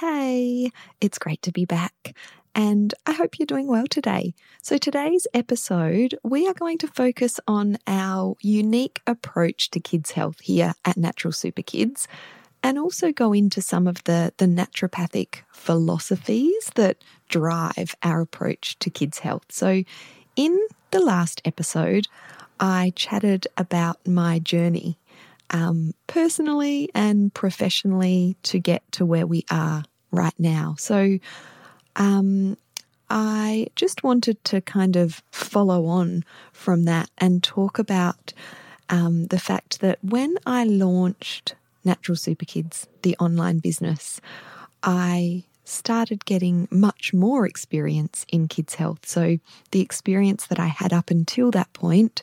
Hey, it's great to be back. And I hope you're doing well today. So, today's episode, we are going to focus on our unique approach to kids' health here at Natural Super Kids and also go into some of the, the naturopathic philosophies that drive our approach to kids' health. So, in the last episode, I chatted about my journey um, personally and professionally to get to where we are right now. So, um, I just wanted to kind of follow on from that and talk about um, the fact that when I launched Natural Super Kids, the online business, I started getting much more experience in kids' health. So, the experience that I had up until that point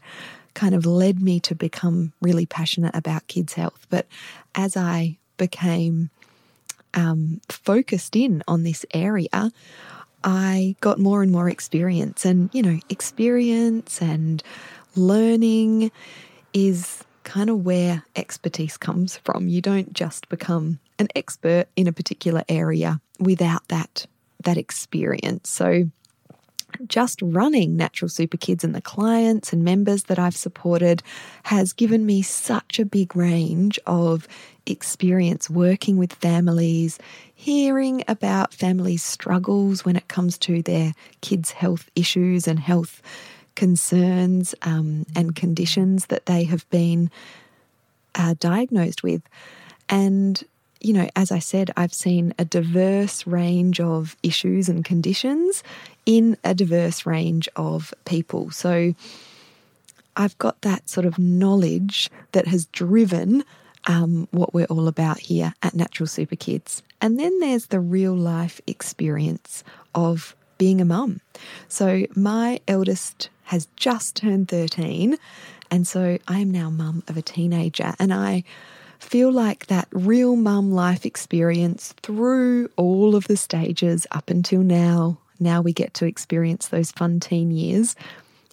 kind of led me to become really passionate about kids' health. But as I became um, focused in on this area, I got more and more experience. And, you know, experience and learning is kind of where expertise comes from. You don't just become an expert in a particular area without that that experience. So just running Natural Super Kids and the clients and members that I've supported has given me such a big range of experience working with families, hearing about families' struggles when it comes to their kids' health issues and health concerns um, and conditions that they have been uh, diagnosed with. And you know, as I said, I've seen a diverse range of issues and conditions in a diverse range of people. So I've got that sort of knowledge that has driven um, what we're all about here at Natural Super Kids. And then there's the real life experience of being a mum. So my eldest has just turned 13, and so I am now mum of a teenager, and I feel like that real mum life experience through all of the stages up until now, now we get to experience those fun teen years,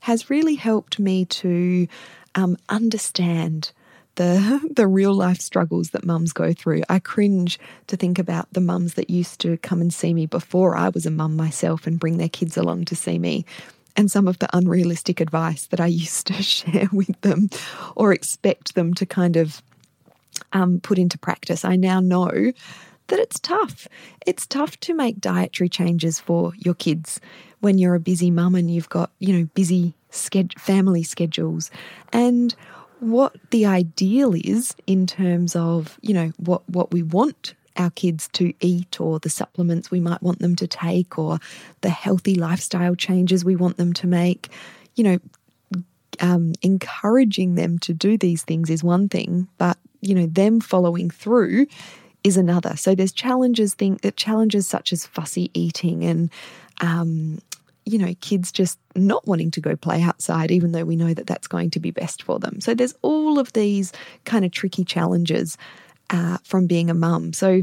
has really helped me to um, understand the the real life struggles that mums go through. I cringe to think about the mums that used to come and see me before I was a mum myself and bring their kids along to see me and some of the unrealistic advice that I used to share with them or expect them to kind of um, put into practice. I now know that it's tough. It's tough to make dietary changes for your kids when you're a busy mum and you've got, you know, busy family schedules. And what the ideal is in terms of, you know, what, what we want our kids to eat or the supplements we might want them to take or the healthy lifestyle changes we want them to make. You know, um, encouraging them to do these things is one thing, but you know them following through is another. So there's challenges, think that challenges such as fussy eating and um, you know kids just not wanting to go play outside, even though we know that that's going to be best for them. So there's all of these kind of tricky challenges uh, from being a mum. So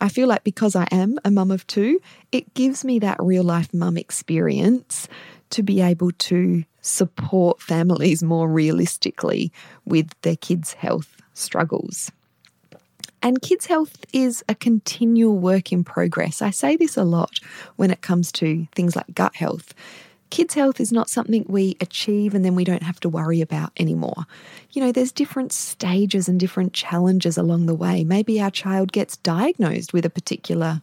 I feel like because I am a mum of two, it gives me that real life mum experience to be able to support families more realistically with their kids' health struggles. And kids' health is a continual work in progress. I say this a lot when it comes to things like gut health Kids' health is not something we achieve and then we don't have to worry about anymore. You know, there's different stages and different challenges along the way. Maybe our child gets diagnosed with a particular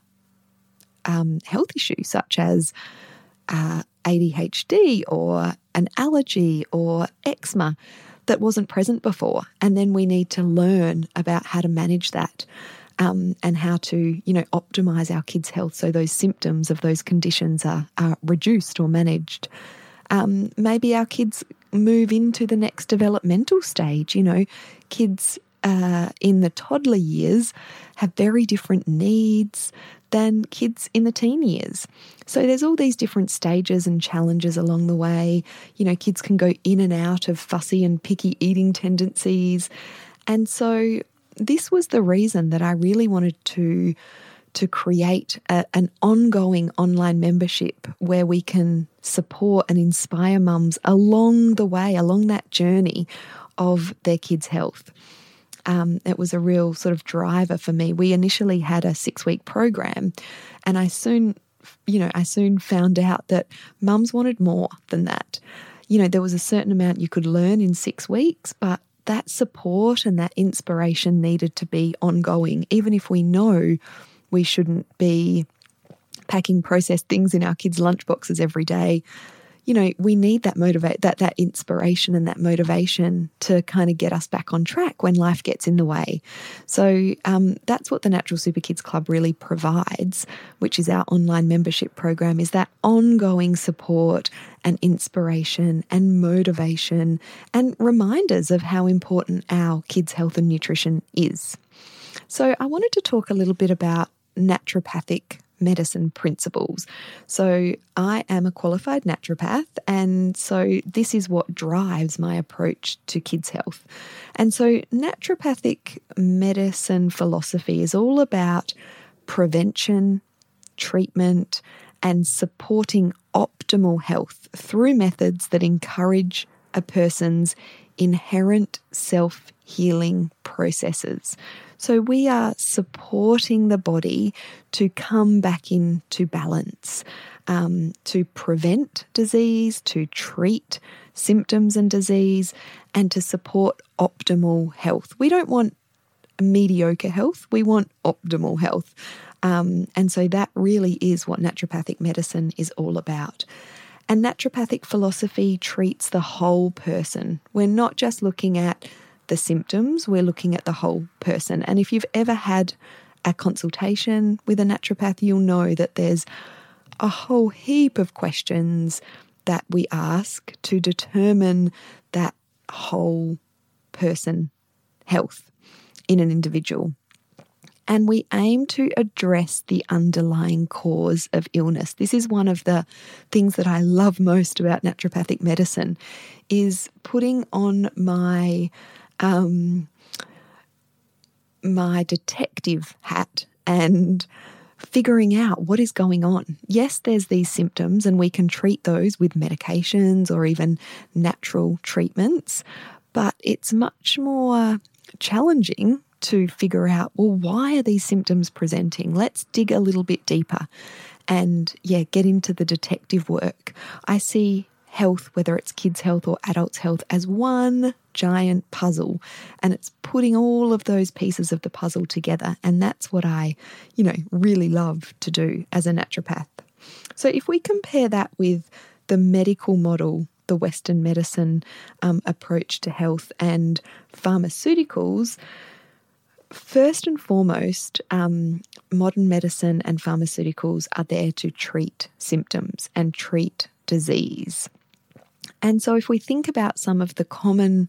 um, health issue, such as uh, ADHD or an allergy or eczema that wasn't present before. And then we need to learn about how to manage that um, and how to, you know, optimize our kids' health so those symptoms of those conditions are, are reduced or managed. Um, maybe our kids move into the next developmental stage. You know, kids uh, in the toddler years have very different needs than kids in the teen years. So there's all these different stages and challenges along the way. You know, kids can go in and out of fussy and picky eating tendencies. And so this was the reason that I really wanted to to create a, an ongoing online membership where we can support and inspire mums along the way, along that journey of their kids' health. Um, it was a real sort of driver for me. We initially had a six week program, and I soon, you know, I soon found out that mums wanted more than that. You know, there was a certain amount you could learn in six weeks, but that support and that inspiration needed to be ongoing, even if we know we shouldn't be packing processed things in our kids' lunchboxes every day you know, we need that motivate that that inspiration and that motivation to kind of get us back on track when life gets in the way. So um, that's what the Natural Super Kids Club really provides, which is our online membership program, is that ongoing support and inspiration and motivation and reminders of how important our kids' health and nutrition is. So I wanted to talk a little bit about naturopathic medicine principles. So, I am a qualified naturopath, and so this is what drives my approach to kids' health. And so, naturopathic medicine philosophy is all about prevention, treatment, and supporting optimal health through methods that encourage a person's inherent self healing processes. So we are supporting the body to come back into balance, um, to prevent disease, to treat symptoms and disease, and to support optimal health. We don't want mediocre health, we want optimal health. Um, and so that really is what naturopathic medicine is all about. And naturopathic philosophy treats the whole person. We're not just looking at the symptoms, we're looking at the whole person. And if you've ever had a consultation with a naturopath, you'll know that there's a whole heap of questions that we ask to determine that whole person health in an individual. And we aim to address the underlying cause of illness. This is one of the things that I love most about naturopathic medicine is putting on my um, my detective hat and figuring out what is going on. Yes, there's these symptoms, and we can treat those with medications or even natural treatments, but it's much more challenging to figure out well, why are these symptoms presenting? Let's dig a little bit deeper and, yeah, get into the detective work. I see health, whether it's kids' health or adults' health, as one giant puzzle. And it's putting all of those pieces of the puzzle together. And that's what I, you know, really love to do as a naturopath. So if we compare that with the medical model, the Western medicine um, approach to health, and pharmaceuticals, first and foremost, um, modern medicine and pharmaceuticals are there to treat symptoms and treat disease. And so, if we think about some of the common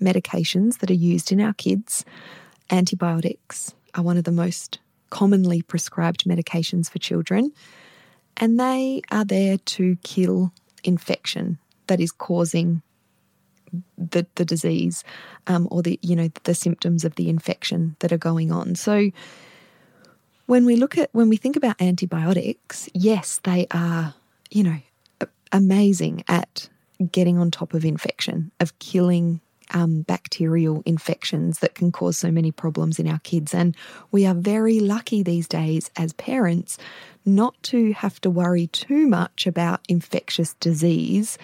medications that are used in our kids, antibiotics are one of the most commonly prescribed medications for children, and they are there to kill infection that is causing the, the disease um, or the you know the symptoms of the infection that are going on. So when we look at when we think about antibiotics, yes, they are you know amazing at getting on top of infection, of killing um, bacterial infections that can cause so many problems in our kids. And we are very lucky these days as parents not to have to worry too much about infectious disease,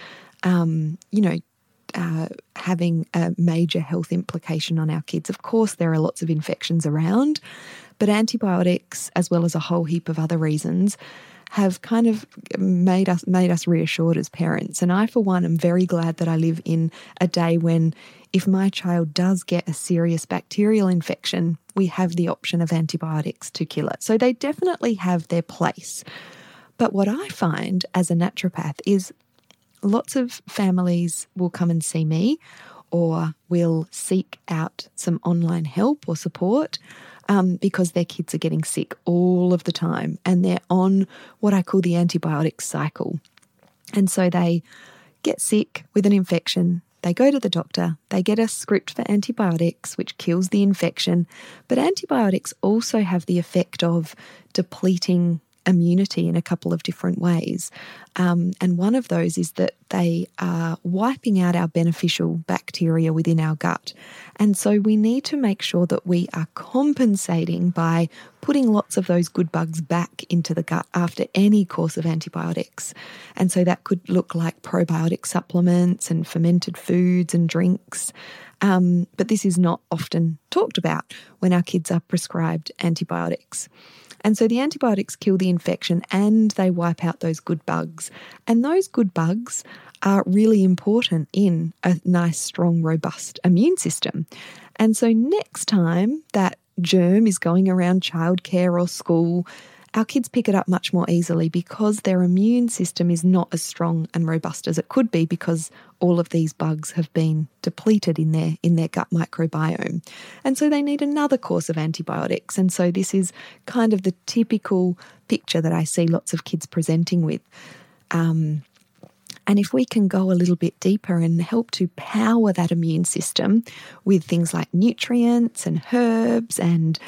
um, you know, uh, having a major health implication on our kids. Of course, there are lots of infections around, but antibiotics, as well as a whole heap of other reasons, have kind of made us made us reassured as parents. And I, for one, am very glad that I live in a day when, if my child does get a serious bacterial infection, we have the option of antibiotics to kill it. So they definitely have their place. But what I find as a naturopath is lots of families will come and see me or will seek out some online help or support um, because their kids are getting sick all of the time and they're on what I call the antibiotic cycle. And so they get sick with an infection. They go to the doctor, they get a script for antibiotics, which kills the infection. But antibiotics also have the effect of depleting immunity in a couple of different ways. Um, and one of those is that they are wiping out our beneficial bacteria within our gut. And so we need to make sure that we are compensating by putting lots of those good bugs back into the gut after any course of antibiotics. And so that could look like probiotic supplements and fermented foods and drinks. Um, but this is not often talked about when our kids are prescribed antibiotics. And so the antibiotics kill the infection and they wipe out those good bugs. And those good bugs are really important in a nice, strong, robust immune system. And so next time that germ is going around childcare or school, our kids pick it up much more easily because their immune system is not as strong and robust as it could be because all of these bugs have been depleted in their in their gut microbiome. And so they need another course of antibiotics. And so this is kind of the typical picture that I see lots of kids presenting with. Um, and if we can go a little bit deeper and help to power that immune system with things like nutrients and herbs and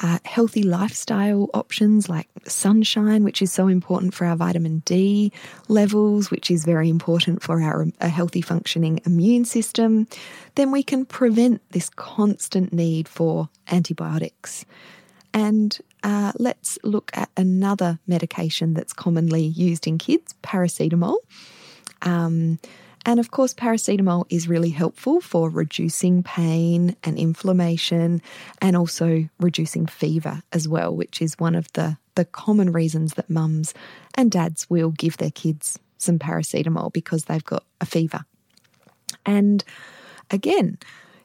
uh, healthy lifestyle options like sunshine, which is so important for our vitamin D levels, which is very important for our a healthy functioning immune system, then we can prevent this constant need for antibiotics. And uh, let's look at another medication that's commonly used in kids paracetamol. Um, and of course, paracetamol is really helpful for reducing pain and inflammation and also reducing fever as well, which is one of the, the common reasons that mums and dads will give their kids some paracetamol because they've got a fever. And again,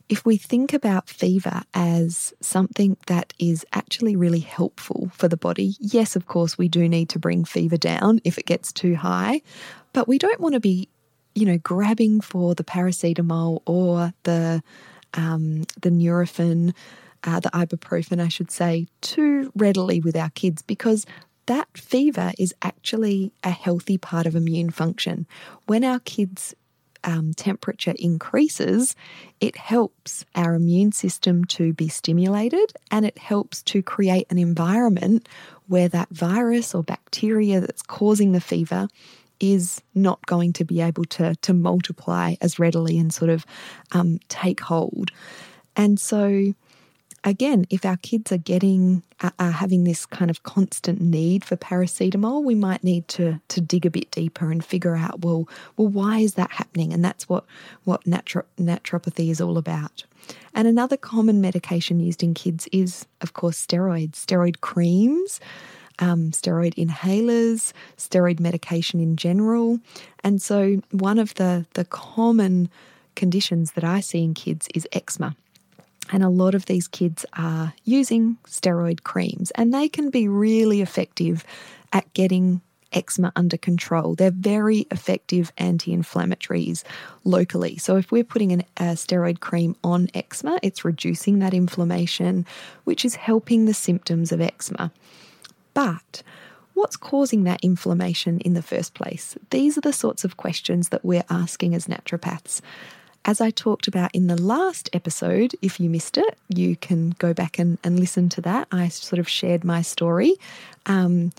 if we think about fever as something that is actually really helpful for the body, yes, of course, we do need to bring fever down if it gets too high, but we don't want to be you know, grabbing for the paracetamol or the um, the Nurofen, uh, the ibuprofen, I should say, too readily with our kids because that fever is actually a healthy part of immune function. When our kids' um, temperature increases, it helps our immune system to be stimulated and it helps to create an environment where that virus or bacteria that's causing the fever is not going to be able to, to multiply as readily and sort of um, take hold. And so again, if our kids are getting are having this kind of constant need for paracetamol, we might need to to dig a bit deeper and figure out well, well, why is that happening? And that's what what naturo- naturopathy is all about. And another common medication used in kids is, of course, steroids, steroid creams. Um, steroid inhalers, steroid medication in general. And so, one of the, the common conditions that I see in kids is eczema. And a lot of these kids are using steroid creams, and they can be really effective at getting eczema under control. They're very effective anti inflammatories locally. So, if we're putting an, a steroid cream on eczema, it's reducing that inflammation, which is helping the symptoms of eczema. But what's causing that inflammation in the first place? These are the sorts of questions that we're asking as naturopaths. As I talked about in the last episode, if you missed it, you can go back and, and listen to that. I sort of shared my story. Um,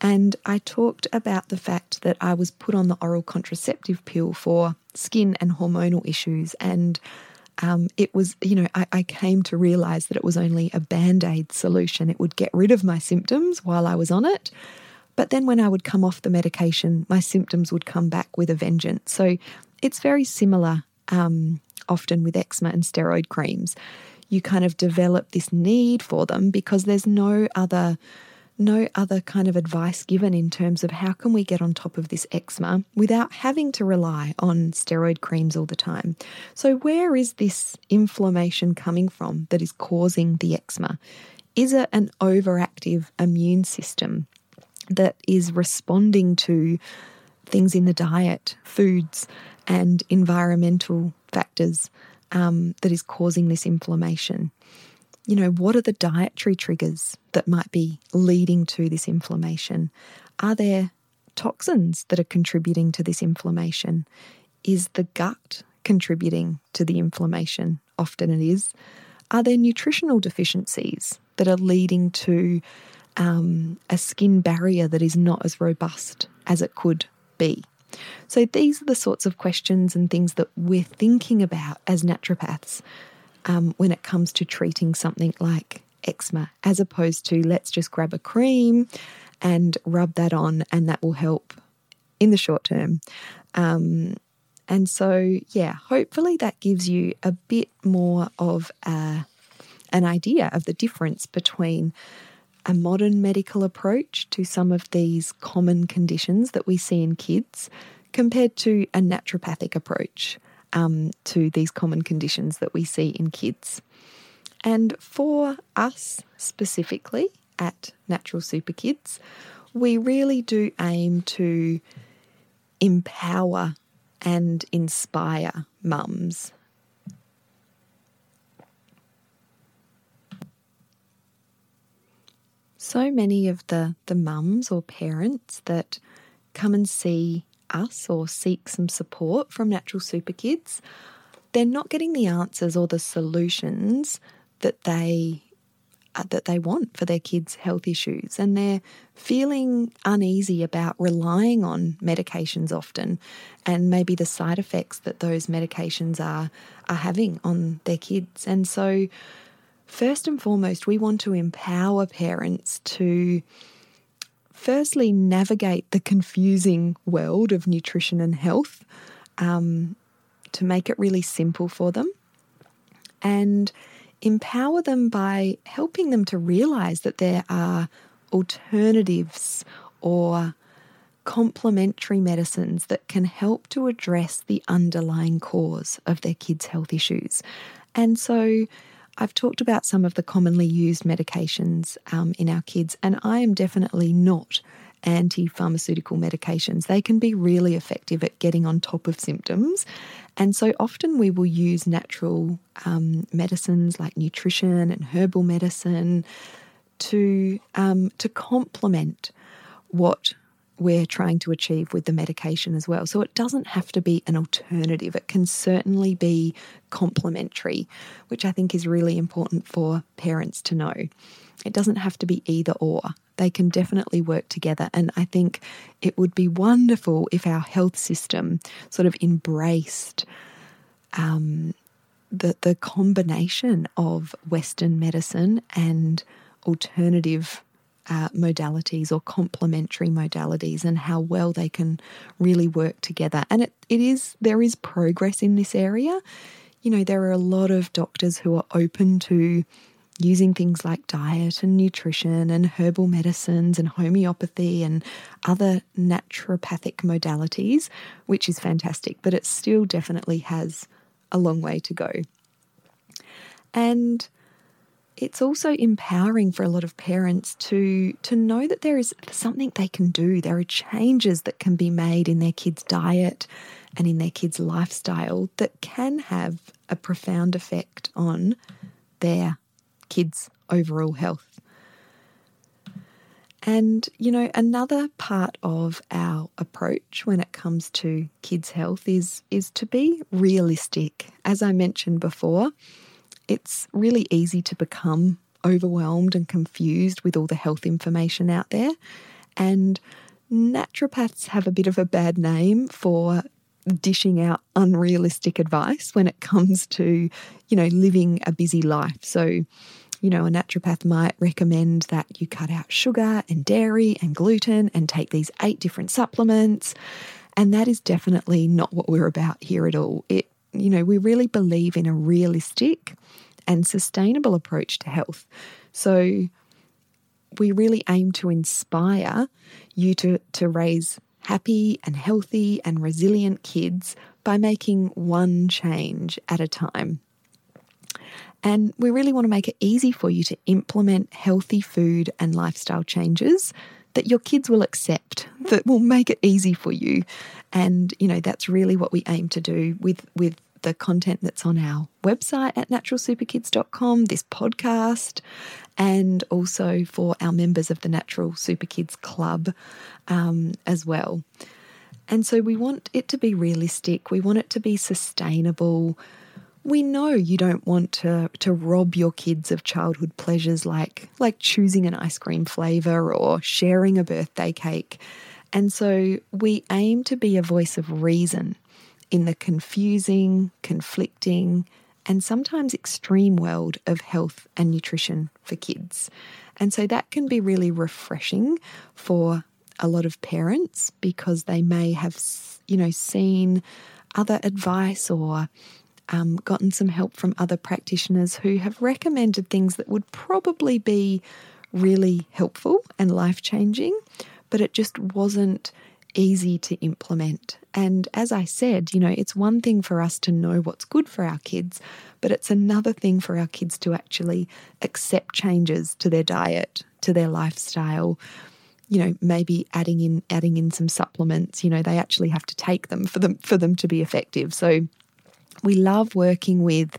and I talked about the fact that I was put on the oral contraceptive pill for skin and hormonal issues. And um, it was, you know, I, I came to realize that it was only a band aid solution. It would get rid of my symptoms while I was on it. But then when I would come off the medication, my symptoms would come back with a vengeance. So it's very similar um, often with eczema and steroid creams. You kind of develop this need for them because there's no other no other kind of advice given in terms of how can we get on top of this eczema without having to rely on steroid creams all the time. So where is this inflammation coming from that is causing the eczema? Is it an overactive immune system that is responding to things in the diet, foods, and environmental factors um, that is causing this inflammation. You know, what are the dietary triggers that might be leading to this inflammation? Are there toxins that are contributing to this inflammation? Is the gut contributing to the inflammation? Often it is. Are there nutritional deficiencies that are leading to um, a skin barrier that is not as robust as it could be? So these are the sorts of questions and things that we're thinking about as naturopaths um, when it comes to treating something like eczema, as opposed to let's just grab a cream and rub that on and that will help in the short term. Um, and so, yeah, hopefully that gives you a bit more of a, an idea of the difference between a modern medical approach to some of these common conditions that we see in kids compared to a naturopathic approach um, to these common conditions that we see in kids. And for us specifically at Natural Super Kids, we really do aim to empower and inspire mums so many of the, the mums or parents that come and see us or seek some support from Natural Super Kids, they're not getting the answers or the solutions that they uh, that they want for their kids' health issues, and they're feeling uneasy about relying on medications often, and maybe the side effects that those medications are are having on their kids. And so, First and foremost, we want to empower parents to firstly navigate the confusing world of nutrition and health um, to make it really simple for them and empower them by helping them to realize that there are alternatives or complementary medicines that can help to address the underlying cause of their kids' health issues. And so I've talked about some of the commonly used medications um, in our kids, and I am definitely not anti pharmaceutical medications. They can be really effective at getting on top of symptoms. And so often we will use natural um, medicines like nutrition and herbal medicine to, um, to complement what we're trying to achieve with the medication as well. So it doesn't have to be an alternative, it can certainly be complementary, which I think is really important for parents to know. It doesn't have to be either or. They can definitely work together. And I think it would be wonderful if our health system sort of embraced um, the, the combination of Western medicine and alternative uh, modalities or complementary modalities and how well they can really work together. And it, it is, there is progress in this area. You know, there are a lot of doctors who are open to using things like diet and nutrition and herbal medicines and homeopathy and other naturopathic modalities, which is fantastic, but it still definitely has a long way to go. And it's also empowering for a lot of parents to to know that there is something they can do. There are changes that can be made in their kids' diet and in their kids' lifestyle that can have a profound effect on their kids' overall health. And, you know, another part of our approach when it comes to kids' health is, is to be realistic. As I mentioned before, it's really easy to become overwhelmed and confused with all the health information out there. And naturopaths have a bit of a bad name for dishing out unrealistic advice when it comes to, you know, living a busy life. So, you know, a naturopath might recommend that you cut out sugar and dairy and gluten and take these eight different supplements. And that is definitely not what we're about here at all. It, you know, we really believe in a realistic and sustainable approach to health. So, we really aim to inspire you to, to raise happy and healthy and resilient kids by making one change at a time. And we really want to make it easy for you to implement healthy food and lifestyle changes that your kids will accept, that will make it easy for you. And, you know, that's really what we aim to do with, with the content that's on our website at naturalsuperkids.com, this podcast, and also for our members of the Natural Super Kids Club um, as well. And so we want it to be realistic, we want it to be sustainable. We know you don't want to, to rob your kids of childhood pleasures like, like choosing an ice cream flavour or sharing a birthday cake. And so we aim to be a voice of reason in the confusing, conflicting, and sometimes extreme world of health and nutrition for kids. And so that can be really refreshing for a lot of parents because they may have, you know, seen other advice or um, gotten some help from other practitioners who have recommended things that would probably be really helpful and life changing, but it just wasn't easy to implement. And as I said, you know, it's one thing for us to know what's good for our kids, but it's another thing for our kids to actually accept changes to their diet, to their lifestyle. You know, maybe adding in adding in some supplements. You know, they actually have to take them for them for them to be effective. So, we love working with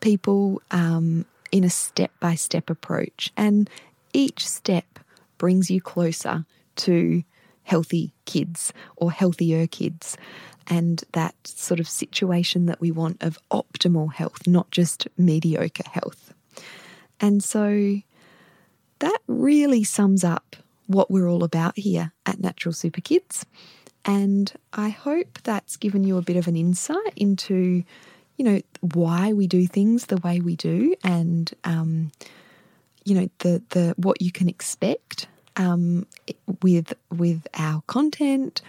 people um, in a step by step approach, and each step brings you closer to healthy kids or healthier kids and that sort of situation that we want of optimal health, not just mediocre health. And so that really sums up what we're all about here at Natural Super Kids. And I hope that's given you a bit of an insight into, you know, why we do things the way we do and, um, you know, the, the what you can expect um, with with our content,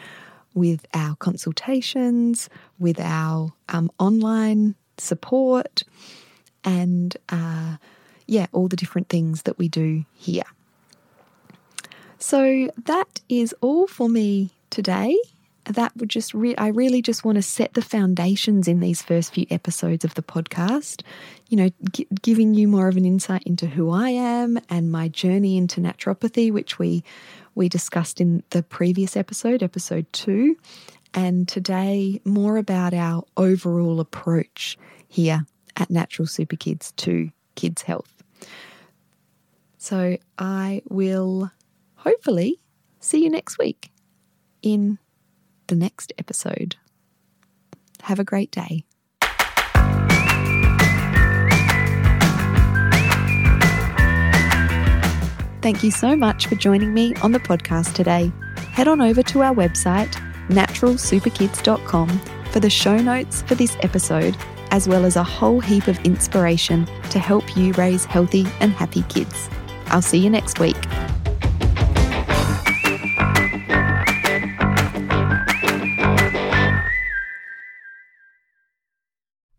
with our consultations, with our um, online support, and uh, yeah, all the different things that we do here. So that is all for me today that would just re- I really just want to set the foundations in these first few episodes of the podcast. You know, g- giving you more of an insight into who I am and my journey into naturopathy, which we we discussed in the previous episode, episode two, and today more about our overall approach here at Natural Super Kids to kids' health. So I will hopefully see you next week in the next episode. Have a great day. Thank you so much for joining me on the podcast today. Head on over to our website, naturalsuperkids.com, for the show notes for this episode as well as a whole heap of inspiration to help you raise healthy and happy kids. I'll see you next week.